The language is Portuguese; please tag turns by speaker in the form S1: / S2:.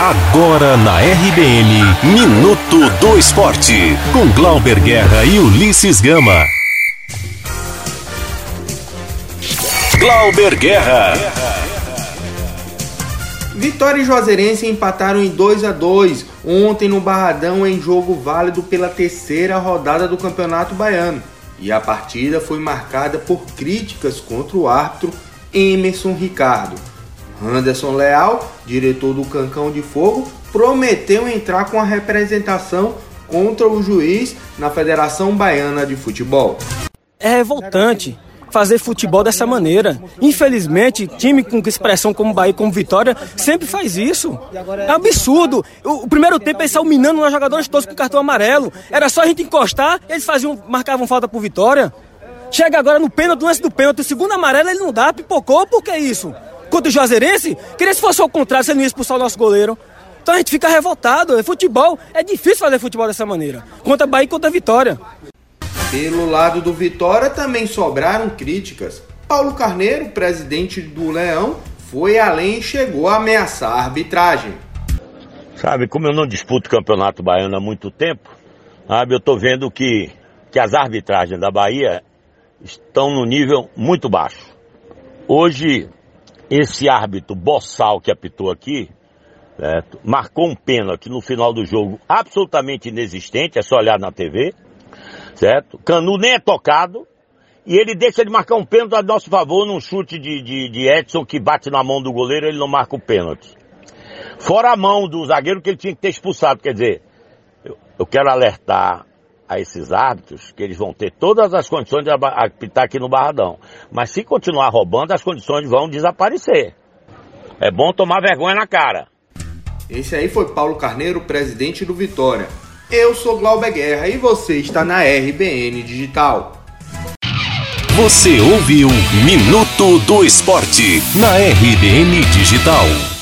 S1: Agora na RBN, Minuto do Esporte, com Glauber Guerra e Ulisses Gama. Glauber Guerra.
S2: Vitória e Juazeirense empataram em 2 a 2 ontem no Barradão em jogo válido pela terceira rodada do Campeonato Baiano. E a partida foi marcada por críticas contra o árbitro Emerson Ricardo. Anderson Leal, diretor do Cancão de Fogo, prometeu entrar com a representação contra o juiz na Federação Baiana de Futebol.
S3: É revoltante fazer futebol dessa maneira. Infelizmente, time com expressão como Bahia, como Vitória, sempre faz isso. É absurdo. O, primeiro tempo eles saíram minando os jogadores todos com cartão amarelo. Era só a gente encostar, eles faziam, marcavam falta por Vitória. Chega agora no pênalti, lance do pênalti, o segundo amarelo ele não dá, pipocou, por que isso? Contra o Juazeirense? Queria se fosse ao contrário, você não ia expulsar o nosso goleiro. Então a gente fica revoltado. É futebol, é difícil fazer futebol dessa maneira. Contra Bahia e contra Vitória.
S2: Pelo lado do Vitória também sobraram críticas. Paulo Carneiro, presidente do Leão, foi além e chegou a ameaçar a arbitragem.
S4: Sabe, como eu não disputo o Campeonato Baiano há muito tempo, sabe, eu estou vendo que, que as arbitragens da Bahia estão no nível muito baixo. Hoje, esse árbitro boçal que apitou aqui, certo, marcou um pênalti no final do jogo absolutamente inexistente, é só olhar na TV, certo? Canu nem é tocado. E ele deixa de marcar um pênalti a nosso favor num chute de, de, de Edson que bate na mão do goleiro, ele não marca o pênalti. Fora a mão do zagueiro que ele tinha que ter expulsado. Quer dizer, eu, eu quero alertar a esses árbitros que eles vão ter todas as condições de apitar aqui no Barradão. Mas se continuar roubando, as condições vão desaparecer. É bom tomar vergonha na cara.
S2: Esse aí foi Paulo Carneiro, presidente do Vitória. Eu sou Glauber Guerra e você está na RBN Digital.
S1: Você ouviu Minuto do Esporte na RBN Digital.